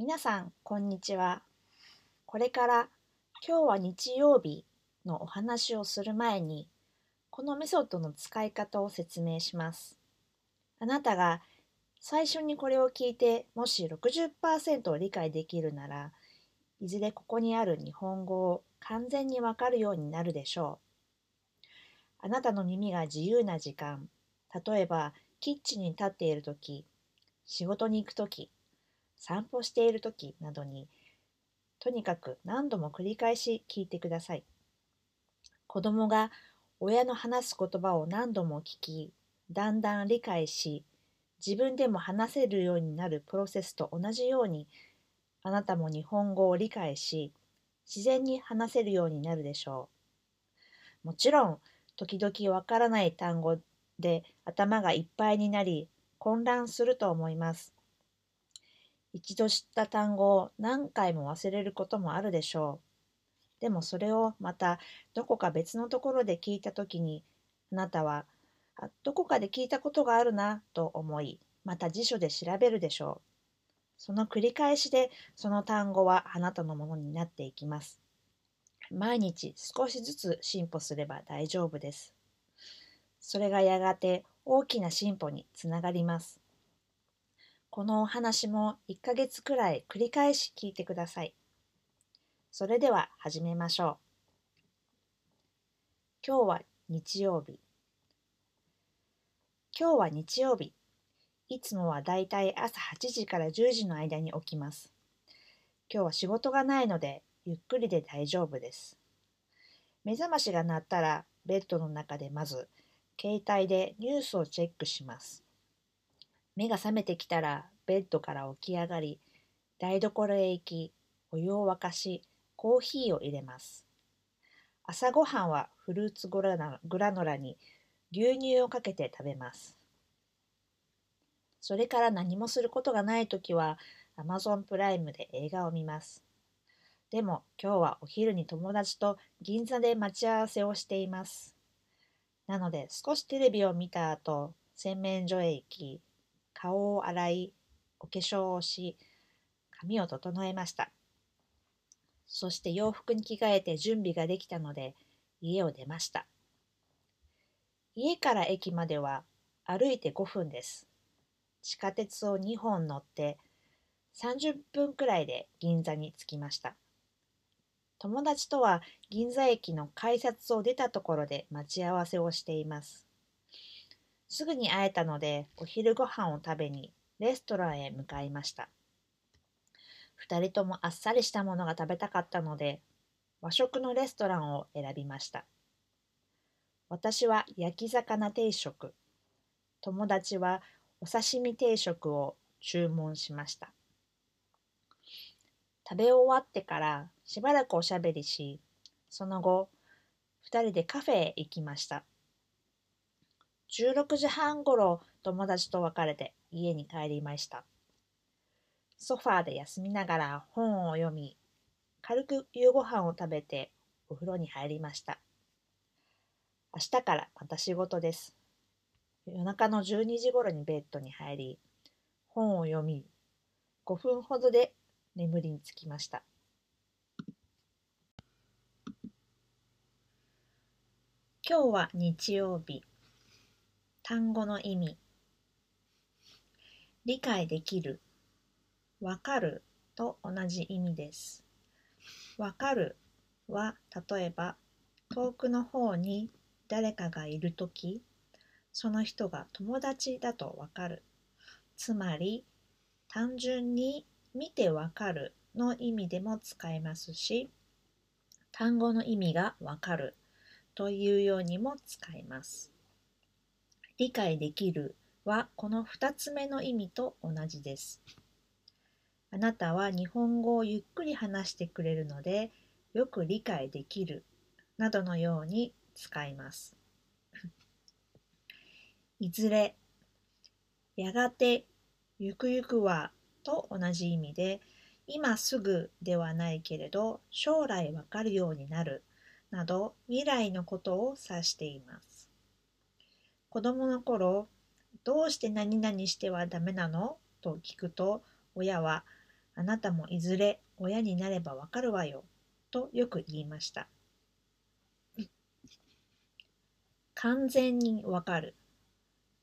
皆さん、こんにちは。これから今日は日曜日のお話をする前に、このメソッドの使い方を説明します。あなたが最初にこれを聞いて、もし60%を理解できるなら、いずれここにある日本語を完全にわかるようになるでしょう。あなたの耳が自由な時間、例えばキッチンに立っているとき、仕事に行くとき、散歩しているときなどに、とにかく何度も繰り返し聞いてください。子供が親の話す言葉を何度も聞き、だんだん理解し、自分でも話せるようになるプロセスと同じように、あなたも日本語を理解し、自然に話せるようになるでしょう。もちろん、時々わからない単語で頭がいっぱいになり、混乱すると思います。一度知った単語を何回も忘れることもあるでしょう。でもそれをまたどこか別のところで聞いたときに、あなたは、あ、どこかで聞いたことがあるなと思い、また辞書で調べるでしょう。その繰り返しでその単語はあなたのものになっていきます。毎日少しずつ進歩すれば大丈夫です。それがやがて大きな進歩につながります。このお話も1ヶ月くらい繰り返し聞いてください。それでは始めましょう。今日は日曜日。今日は日曜日。いつもはだいたい朝8時から10時の間に起きます。今日は仕事がないのでゆっくりで大丈夫です。目覚ましが鳴ったらベッドの中でまず携帯でニュースをチェックします。目が覚めてきたらベッドから起き上がり、台所へ行き、お湯を沸かし、コーヒーを入れます。朝ごはんはフルーツグラノラに牛乳をかけて食べます。それから何もすることがないときは Amazon プライムで映画を見ます。でも今日はお昼に友達と銀座で待ち合わせをしています。なので少しテレビを見た後、洗面所へ行き、顔を洗い、お化粧をし、髪を整えました。そして洋服に着替えて準備ができたので、家を出ました。家から駅までは歩いて5分です。地下鉄を2本乗って30分くらいで銀座に着きました。友達とは銀座駅の改札を出たところで待ち合わせをしています。すぐに会えたのでお昼ご飯を食べにレストランへ向かいました。二人ともあっさりしたものが食べたかったので和食のレストランを選びました。私は焼き魚定食、友達はお刺身定食を注文しました。食べ終わってからしばらくおしゃべりし、その後、二人でカフェへ行きました。16時半ごろ友達と別れて家に帰りました。ソファーで休みながら本を読み、軽く夕ご飯を食べてお風呂に入りました。明日からまた仕事です。夜中の12時頃にベッドに入り、本を読み、5分ほどで眠りにつきました。今日は日曜日。単語の意味。理解できる。わかると同じ意味です。わかるは例えば遠くの方に誰かがいるときその人が友達だとわかる。つまり単純に見てわかるの意味でも使えますし単語の意味がわかるというようにも使えます。理解できるはこの2つ目の意味と同じです。あなたは日本語をゆっくり話してくれるのでよく理解できるなどのように使います。いずれ、やがて、ゆくゆくはと同じ意味で今すぐではないけれど将来わかるようになるなど未来のことを指しています。子供の頃、どうして何々してはダメなの？と聞くと、親は、あなたもいずれ親になればわかるわよ、とよく言いました。完全にわかる、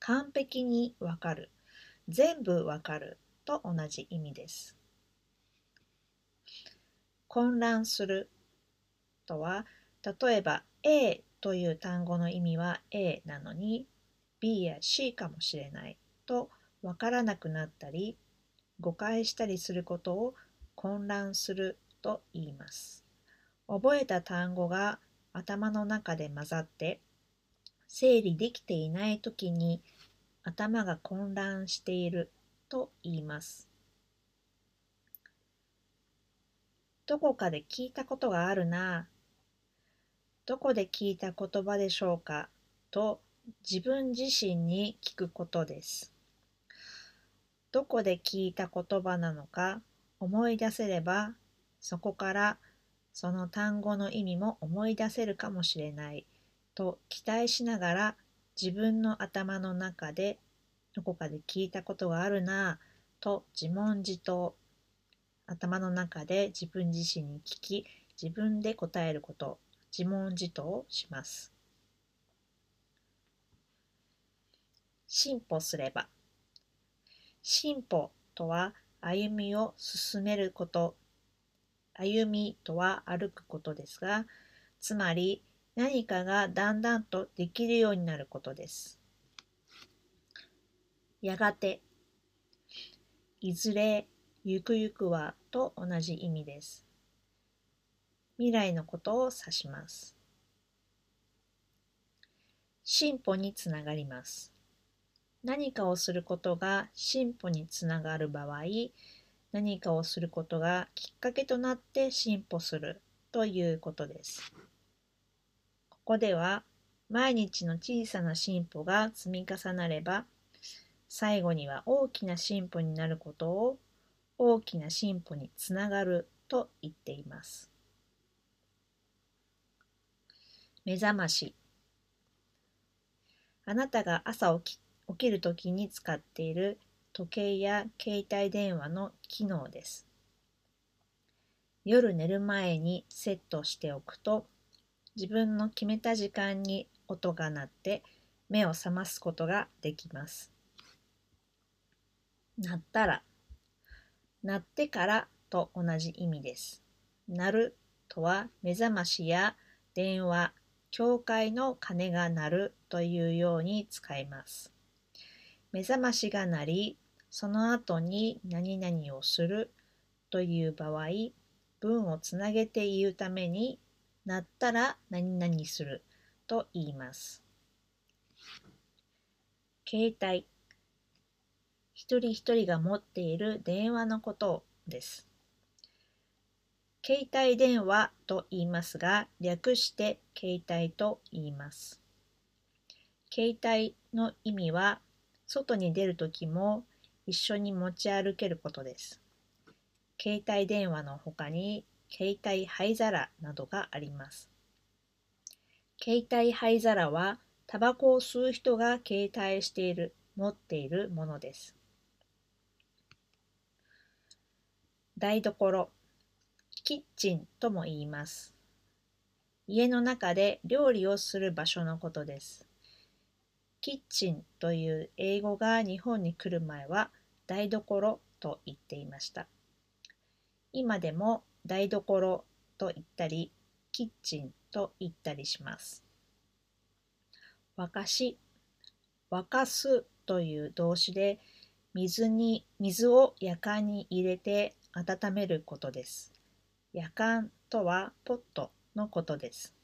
完璧にわかる、全部わかると同じ意味です。混乱するとは、例えば A という単語の意味は A なのに B や C かもしれないとわからなくなったり誤解したりすることを混乱すると言います。覚えた単語が頭の中で混ざって整理できていない時に頭が混乱していると言います。どこかで聞いたことがあるなどこで聞いた言葉でしょうかと自分自身に聞くことです。どこで聞いた言葉なのか思い出せればそこからその単語の意味も思い出せるかもしれないと期待しながら自分の頭の中でどこかで聞いたことがあるなぁと自問自答頭の中で自分自身に聞き自分で答えること自問自答をします進歩すれば進歩とは歩みを進めること、歩みとは歩くことですが、つまり何かがだんだんとできるようになることです。やがて、いずれ、ゆくゆくはと同じ意味です。未来のことを指します。進歩につながります。何かをすることが進歩につながる場合、何かをすることがきっかけとなって進歩するということです。ここでは毎日の小さな進歩が積み重なれば最後には大きな進歩になることを大きな進歩につながると言っています。目覚ましあなたが朝起き起きるときに使っている時計や携帯電話の機能です。夜寝る前にセットしておくと自分の決めた時間に音が鳴って目を覚ますことができます。鳴ったら、鳴ってからと同じ意味です。鳴るとは目覚ましや電話、教会の鐘が鳴るというように使います。目覚ましが鳴り、その後に何々をするという場合、文をつなげて言うために、なったら何々すると言います。携帯。一人一人が持っている電話のことです。携帯電話と言いますが、略して携帯と言います。携帯の意味は外に出るときも一緒に持ち歩けることです。携帯電話の他に携帯灰皿などがあります。携帯灰皿はタバコを吸う人が携帯している、持っているものです。台所、キッチンとも言います。家の中で料理をする場所のことです。キッチンという英語が日本に来る前は台所と言っていました。今でも台所と言ったり、キッチンと言ったりします。沸かし、沸かすという動詞で水に、水をやかんに入れて温めることです。やかんとはポットのことです。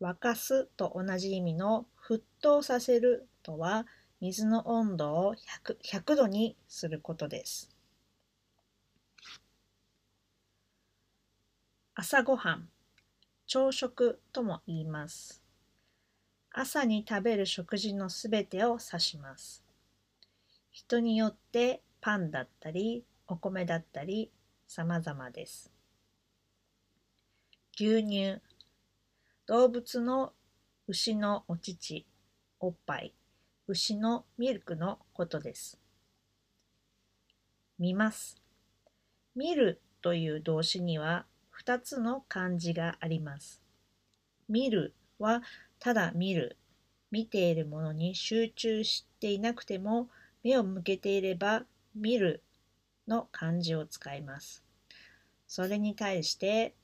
沸かすと同じ意味の沸騰させるとは水の温度を 100, 100度にすることです。朝ごはん、朝食とも言います。朝に食べる食事のすべてを指します。人によってパンだったり、お米だったり、様々です。牛乳、動物の牛のお乳、おっぱい、牛のミルクのことです。見ます。見るという動詞には2つの漢字があります。見るはただ見る。見ているものに集中していなくても目を向けていれば見るの漢字を使います。それに対して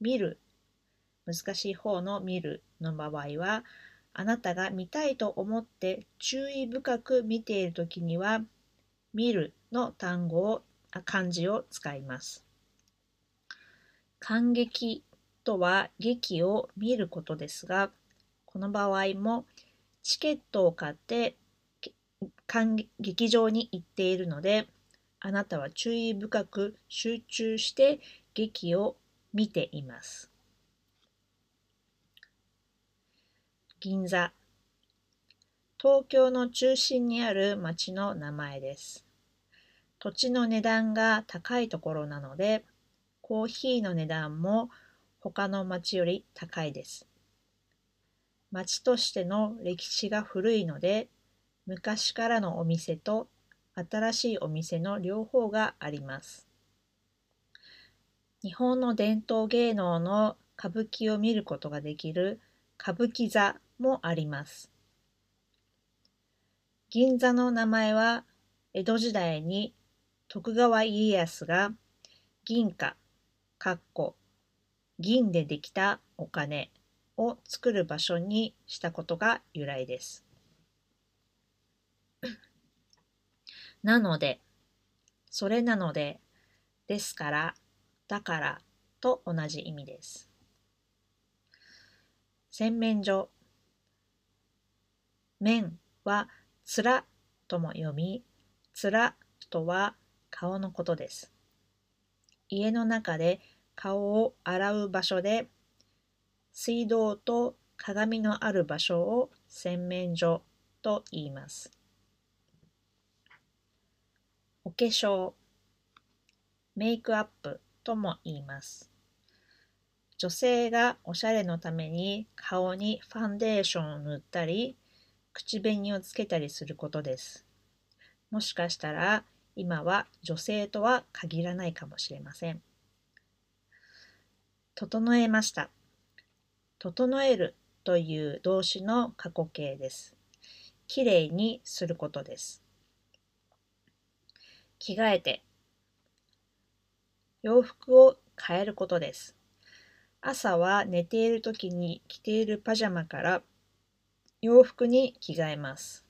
見る難しい方の見るの場合はあなたが見たいと思って注意深く見ているときには見るの単語を漢字を使います。感激とは劇を見ることですがこの場合もチケットを買って劇場に行っているのであなたは注意深く集中して劇を見ています。銀座東京の中心にある町の名前です。土地の値段が高いところなので、コーヒーの値段も他の町より高いです。町としての歴史が古いので、昔からのお店と新しいお店の両方があります。日本の伝統芸能の歌舞伎を見ることができる歌舞伎座もあります。銀座の名前は江戸時代に徳川家康が銀貨、かっこ銀でできたお金を作る場所にしたことが由来です。なので、それなので、ですから、だからと同じ意味です。洗面所面はつらとも読み、つらとは顔のことです。家の中で顔を洗う場所で、水道と鏡のある場所を洗面所と言います。お化粧、メイクアップとも言います。女性がおしゃれのために顔にファンデーションを塗ったり、口紅をつけたりすることです。もしかしたら今は女性とは限らないかもしれません。整えました。整えるという動詞の過去形です。きれいにすることです。着替えて洋服を変えることです。朝は寝ている時に着ているパジャマから洋服に着替えます。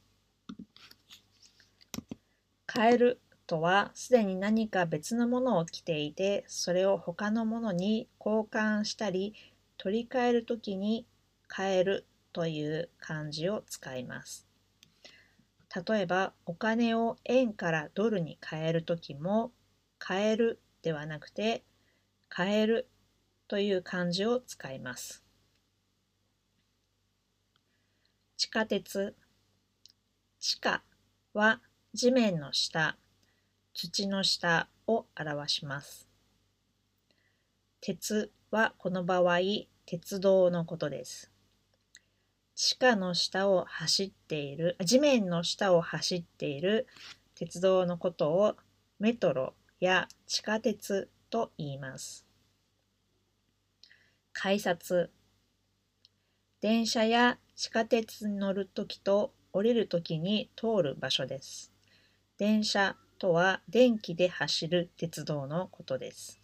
変えるとはすでに何か別のものを着ていてそれを他のものに交換したり取り替えるときに変えるという漢字を使います。例えばお金を円からドルに変えるときも変えるではなくて変えるという漢字を使います。地下鉄地下は地面の下、土の下を表します。鉄はこの場合、鉄道のことです。地下の下を走っている、地面の下を走っている鉄道のことをメトロや地下鉄と言います。改札電車や地下鉄に乗るときと降りるときに通る場所です。電車とは電気で走る鉄道のことです。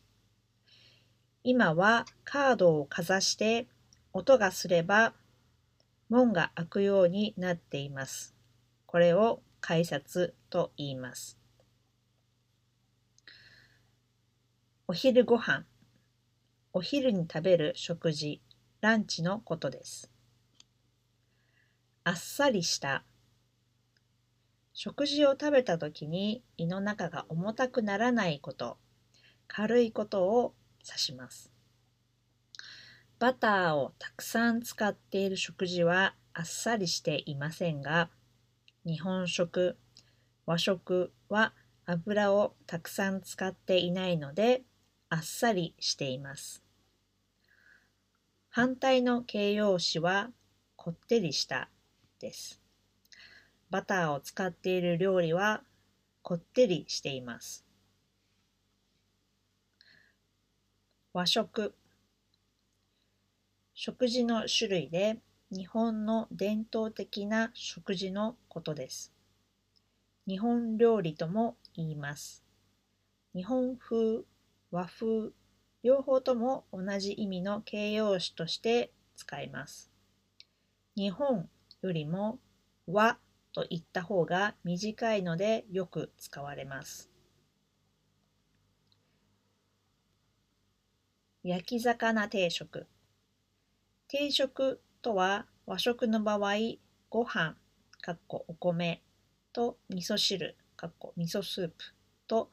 今はカードをかざして音がすれば門が開くようになっています。これを改札と言います。お昼ご飯お昼に食べる食事ランチのことです。あっさりした。食事を食べた時に胃の中が重たくならないこと。軽いことを指します。バターをたくさん使っている食事はあっさりしていませんが日本食和食は油をたくさん使っていないのであっさりしています。反対の形容詞はこってりしたです。バターを使っている料理はこってりしています。和食食事の種類で日本の伝統的な食事のことです。日本料理とも言います。日本風、和風、両方とも同じ意味の形容詞として使います。日本よりも和と言った方が短いのでよく使われます。焼き魚定食定食とは和食の場合、ご飯、かっこお米と味噌汁、かっこ味噌スープと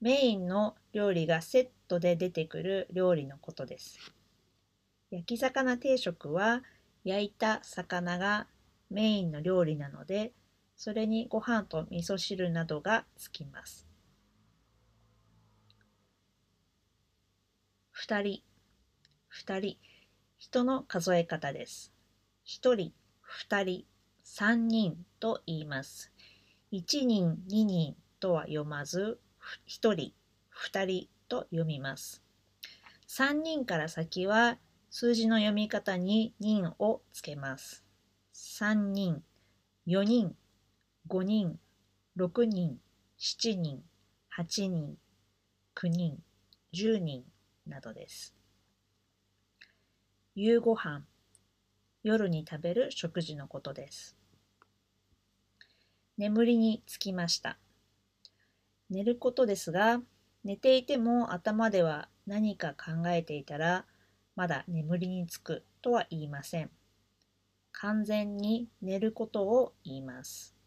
メインの料理がセットで出てくる料理のことです。焼き魚定食は焼いた魚がメインの料理なので、それにご飯と味噌汁などがつきます。二人、二人。人の数え方です。一人、二人、三人と言います。一人、二人とは読まず、一人、二人と読みます。三人から先は数字の読み方に人をつけます。三人、四人、五人、六人、七人、八人、九人、十人などです。夕ご飯夜に食べる食事のことです眠りにつきました寝ることですが寝ていても頭では何か考えていたらまだ眠りにつくとは言いません。完全に寝ることを言います。